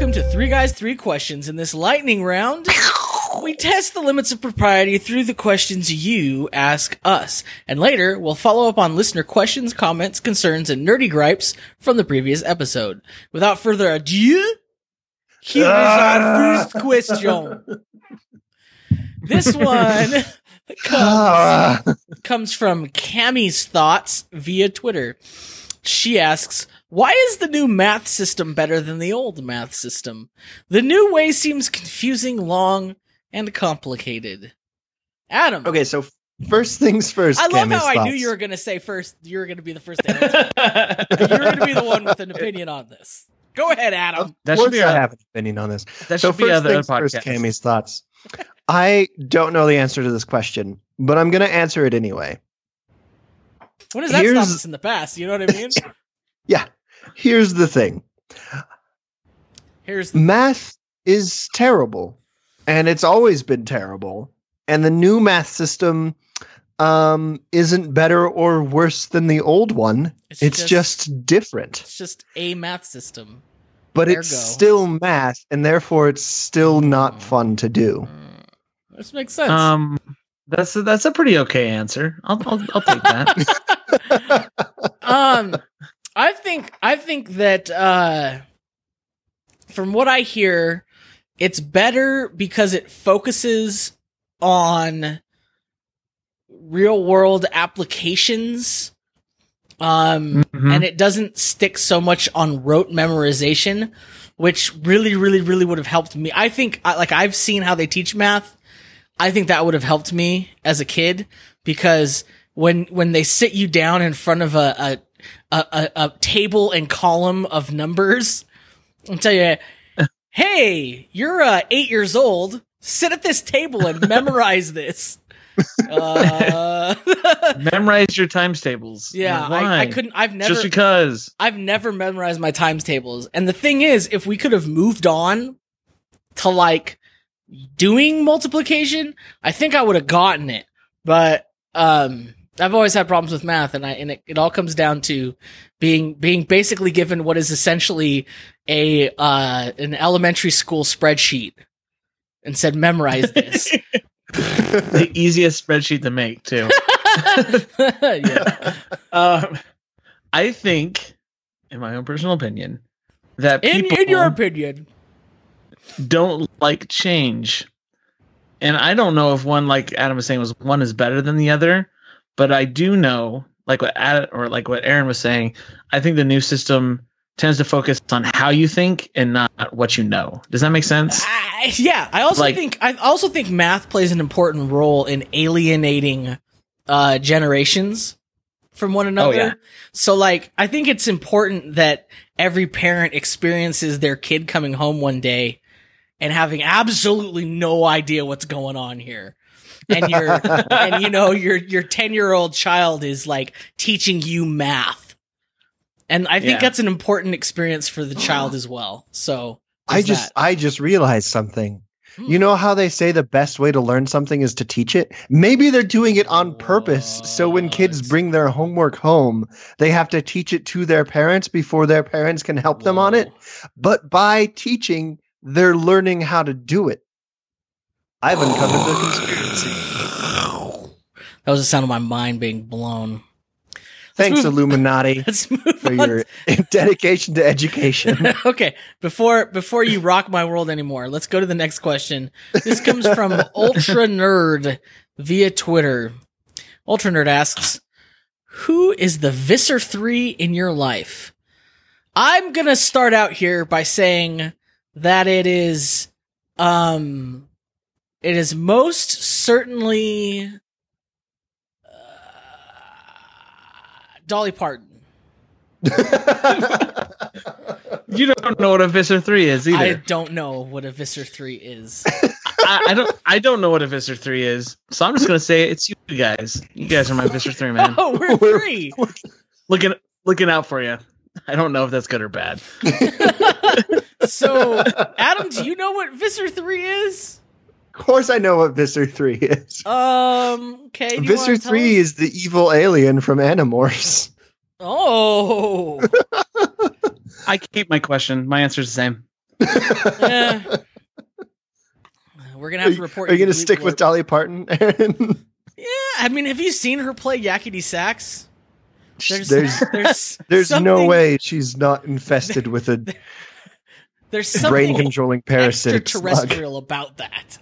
welcome to Three Guys, Three Questions. In this lightning round, we test the limits of propriety through the questions you ask us. And later, we'll follow up on listener questions, comments, concerns, and nerdy gripes from the previous episode. Without further ado, here is ah. our first question. This one comes, comes from Kami's Thoughts via Twitter. She asks, why is the new math system better than the old math system? The new way seems confusing, long, and complicated. Adam. Okay, so first things first. I love Kami's how I knew you were going to say first, you were going to be the first to answer. You're going to be the one with an opinion on this. Go ahead, Adam. That Of should course be I have an opinion on this. that So should be other things first. Kami's thoughts. I don't know the answer to this question, but I'm going to answer it anyway. When has that Here's- stopped us in the past? You know what I mean? Yeah. Here's the thing. Here's the Math is terrible, and it's always been terrible. And the new math system um, isn't better or worse than the old one. It's It's, just- just, different. it's just a math system. But it's still math, and therefore it's still not fun to do. Mm, This makes sense. Um, that's a, that's a pretty okay answer. I'll I'll, I'll take that. um i think i think that uh from what i hear it's better because it focuses on real world applications um Mhm. and it doesn't stick so much on rote memorization which really really really would have helped me i think like i've seen how they teach math i think that would have helped me as a kid because when when they sit you down in front of a a a, a, a table and column of numbers and tell you hey you're uh, eight years old sit at this table and memorize this uh, Memorize your times tables. yeah I, I couldn't i've never Just because. I've never memorized my times tables. And the thing is, if we could have moved on to like doing multiplication, I think I would have gotten it. But um I've always had problems with math and I and it, it all comes down to being being basically given what is essentially a uh an elementary school spreadsheet and said memorize this. the easiest spreadsheet to make too. yeah. um, I think, in my own personal opinion, that In people in your opinion. don't like change. And I don't know if one, like Adam was saying, was one is better than the other, but I do know, like what Ad, or like what Aaron was saying, I think the new system tends to focus on how you think and not what you know. Does that make sense? I, yeah, I also Like- think I also think math plays an important role in alienating uh, generations from one another. Oh, yeah. So, like, I think it's important that every parent experiences their kid coming home one day and having absolutely no idea what's going on here. And your and you know your your 10 year old child is like teaching you math. And I think Yeah. that's an important experience for the child as well. So I just that. I just realized something. Hmm. You know how they say the best way to learn something is to teach it? Maybe they're doing it on purpose. So when kids bring their homework home, they have to teach it to their parents before their parents can help them on it. But by teaching, they're learning how to do it. I've uncovered the conspiracy. That was the sound of my mind being blown. Thanks, move- Illuminati, Let's for your dedication to education. okay, before before you rock my world anymore, let's go to the next question. This comes from Ultra Nurd via Twitter. Ultra Nurd asks, "Who is the Visser three in your life?" I'm gonna start out here by saying that it is, um, it is most certainly uh, Dolly Parton. You don't know what a Visser three is either. I don't know what a Visser 3 is. I, I don't. I don't know what a Visser three is, so I'm just gonna say it's you guys. You guys are my Visser three man. oh, we're We're- three. Looking, looking out for you. I don't know if that's good or bad. so, Adam, do you know what Visser 3 is? Of course, I know what Visser 3 is. Um, okay. do you Visser 3 us? is the evil alien from Animorphs. Oh. I keep my question. My answer's the same. Eh. We're gonna have to report. Are you your going to stick with. Dolly Parton, Aaron? Yeah, I mean, have you seen her play Yakety Sax? There's there's there's there's no way she's not infested with a there's brain something controlling parasitic slug. extraterrestrial about that.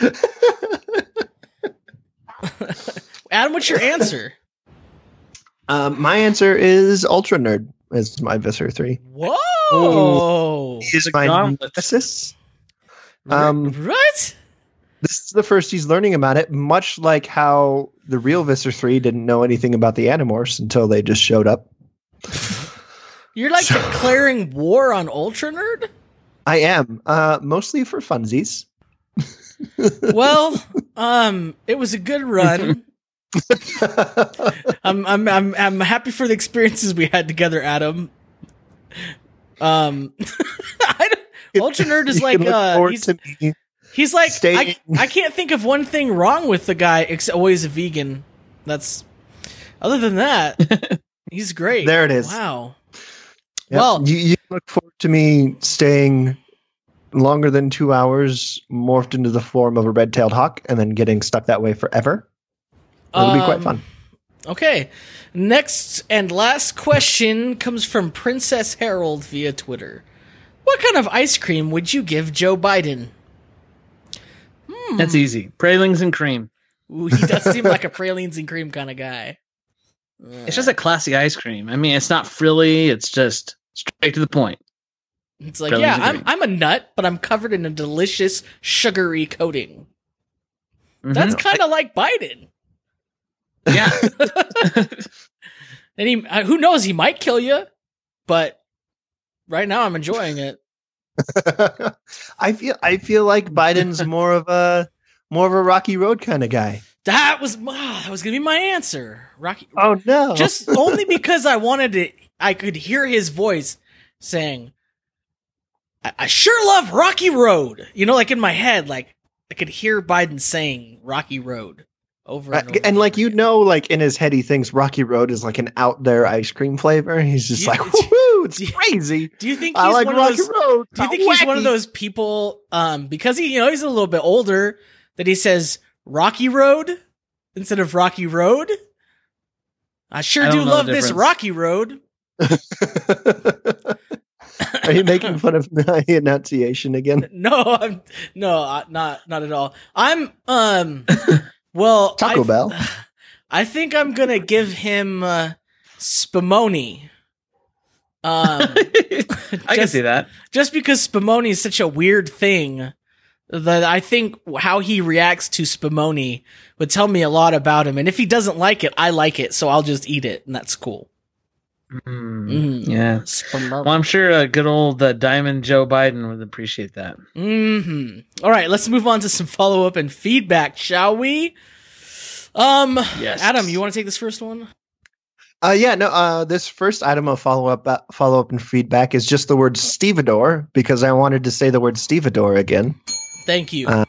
Adam, what's your answer? Um, my answer is Ultra Nurd is my Visser 3. Whoa! He is my gauntlet. nemesis. Um, What? This is the first he's learning about it, much like how the real Visser 3 didn't know anything about the Animorphs until they just showed up. You're like So- declaring war on Ultra Nurd? I am, uh, mostly for funsies. Well, um, it was a good run. I'm I'm I'm I'm happy for the experiences we had together, Adam. Um, I don't, Ultra Nurd is You like uh, he's, he's like I, I can't think of one thing wrong with the guy except always a vegan. That's other than that, he's great. There it is. Wow. Yep. Well, you, you look forward to me staying longer than two hours, morphed into the form of a red-tailed hawk, and then getting stuck that way forever. It'll be quite Um, fun. Okay. Next and last question comes from Princess Harold via Twitter. What kind of ice cream would you give Joe Biden? Hmm. That's easy. Pralines and cream. Ooh, he does seem like a pralines and cream kind of guy. It's just a classy ice cream. I mean, it's not frilly. It's just straight to the point. It's like, pralines yeah, I'm. I'm a nut, but I'm covered in a delicious sugary coating. Mhm. That's kind of like Biden. yeah. And he, uh, who knows, he might kill you, but right now I'm enjoying it. I feel I feel like Biden's more of a more of a rocky road kind of guy. That was ah, that was gonna be my answer. Rocky, Oh no! just only because I wanted to, I could hear his voice saying, I, "I sure love Rocky Road." You know, like in my head, like I could hear Biden saying Rocky Road over Uh, and over. and like you know, like in his head, he thinks Rocky Road is like an out there ice cream flavor. He's just you- like, woohoo, it's do you- crazy. do you think he's I like one Rocky of those? Road. Do you How think he's one of those people, um, because he, you know, he's a little bit older, that he says Rocky Road instead of Rocky Road? I sure I do don't know the love this. Rocky Road. Are you making fun of my enunciation again? No, I'm no, not not at all. I'm um, well, Taco I, Bell. I think I'm gonna give him uh, Spumoni. Um, I can see that. just because Spumoni is such a weird thing that I think how he reacts to Spumoni would tell me a lot about him. And if he doesn't like it, I like it, so I'll just eat it, and that's cool. Mm, Mhm. Yeah. Well, I'm sure uh, good old uh, Diamond Joe Biden would appreciate that. hmm All right, let's move on to some follow up and feedback, shall we? Um, Yes. Adam, you want to take this first one? Uh, yeah, no. Uh, this first item of follow up, uh, follow up and feedback is just the word stevedore because I wanted to say the word stevedore again. Thank you. Uh,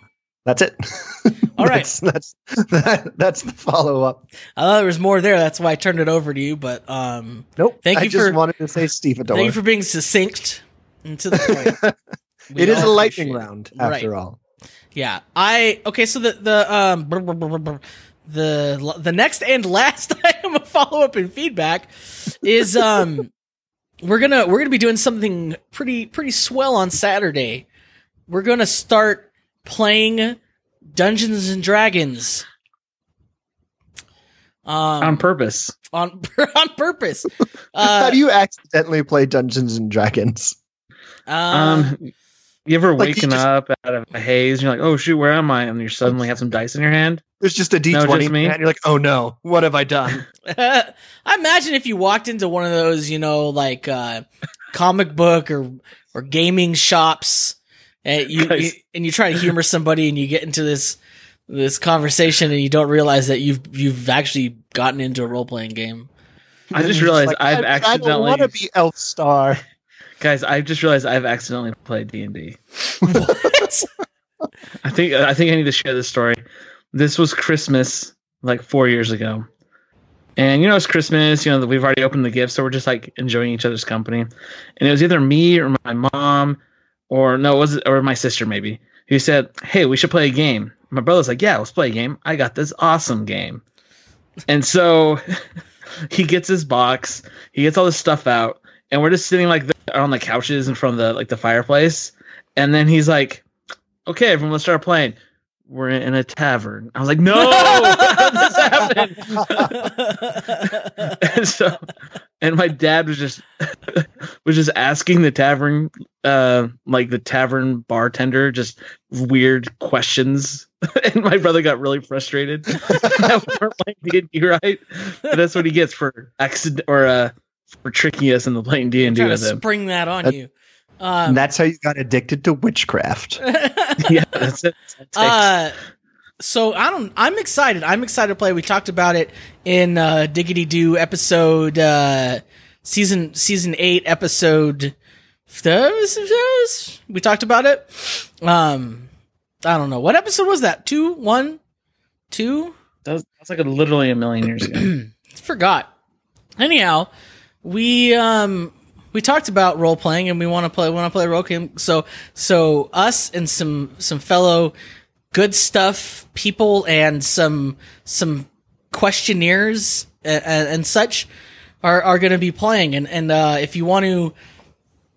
That's it. All right. that's, that's that, that's the follow up. I thought there was more there. That's why I turned it over to you. But um, Nope. Thank I you just for- wanted to say stevedore. thank you for being succinct and to the point. It is a lightning round Right. after all. Yeah, I okay. So the the um brr, brr, brr, brr, brr, the the next and last item of follow up and feedback is um we're gonna we're gonna be doing something pretty pretty swell on Saturday. We're gonna start playing Dungeons and Dragons. Um, On purpose. on on purpose. Uh, How do you accidentally play Dungeons and Dragons? uh, Um, you ever like you waken just- up out of a haze and you're like, oh shoot, where am I? And you suddenly have some dice in your hand. There's just a D No, twenty, just me? and you're like, oh no, what have I done? I imagine if you walked into one of those, you know, like uh, comic book or or gaming shops, and you, you and you try to humor somebody, and you get into this this conversation, and you don't realize that you've you've actually gotten into a role playing game. I just realized like, I've I, I don't accidentally, want to be Elf Star. guys. I've just realized I've accidentally played D and D. What? I think I think I need to share this story. This was Christmas like four years ago, and you know it's Christmas. You know that we've already opened the gifts, so we're just like enjoying each other's company. And it was either me or my mom or no, was it or my sister maybe, who said, "Hey, we should play a game." My brother's like, "Yeah, let's play a game. I got this awesome game." And so he gets his box, he gets all this stuff out, and we're just sitting like on the couches in front of the like the fireplace. And then he's like, "Okay, everyone, let's start playing." We're in a tavern. I was like, "No, this happen?" and so, and my dad was just was just asking the tavern, uh, like the tavern bartender, just weird questions. and my brother got really frustrated that weren't playing D and D right. But that's what he gets for accident or uh for tricking us into playing D and D with him. spring that on That- you. And Um, that's how you got addicted to witchcraft. yeah, that's it. That's uh, so I don't. I'm excited. I'm excited to play. We talked about it in uh, Diggity Doo episode uh, season season eight episode. We talked about it. Um, I don't know what episode was that. Two, one, two. that was, that's like a, literally a million years ago. Forgot. Anyhow, we um we talked about role playing and we want to play want to play role game. So so us and some some fellow good stuff people and some some questionnaires and, and such are are going to be playing and and uh, if you want to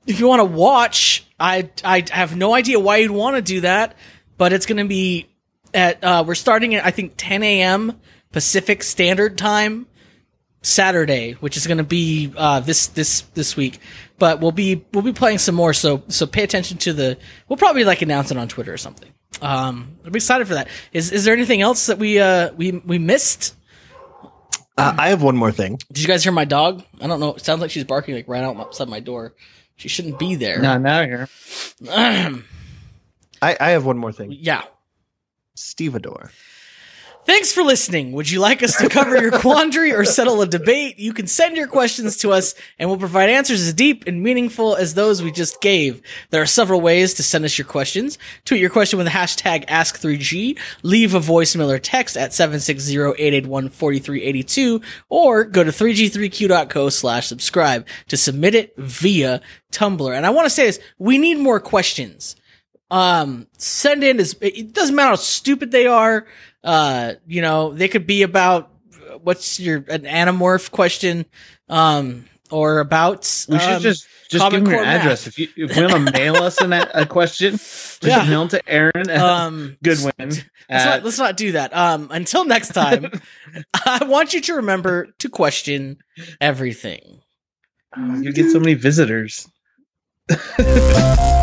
if you want to watch I I have no idea why you'd want to do that but it's going to be at uh, we're starting at I think 10 a.m. Pacific Standard Time Saturday, which is going to be uh, this this this week. But we'll be we'll be playing some more. So so pay attention to the. We'll probably like announce it on Twitter or something. Um, I'm excited for that. Is is there anything else that we uh we we missed? Uh, I have one more thing. Did you guys hear my dog? I don't know. It sounds like she's barking like right outside my door. She shouldn't be there. no, now here. I, I have one more thing. yeah. Stevedore. Thanks for listening. Would you like us to cover your quandary or settle a debate? You can send your questions to us and we'll provide answers as deep and meaningful as those we just gave. There are several ways to send us your questions. Tweet your question with the hashtag Ask3G, leave a voicemail or text at 760-881-4382, or go to 3g3q.co slash subscribe to submit it via Tumblr. And I want to say this, we need more questions um send in as it doesn't matter how stupid they are uh you know they could be about what's your an Animorph question um or about We should um, just just give them your Core address. math. If you if you want to mail us an, a question, just Yeah. mail to Aaron um Goodwin. let's at- not, let's not do that um until next time i want you to remember to question everything Oh, you get so many visitors.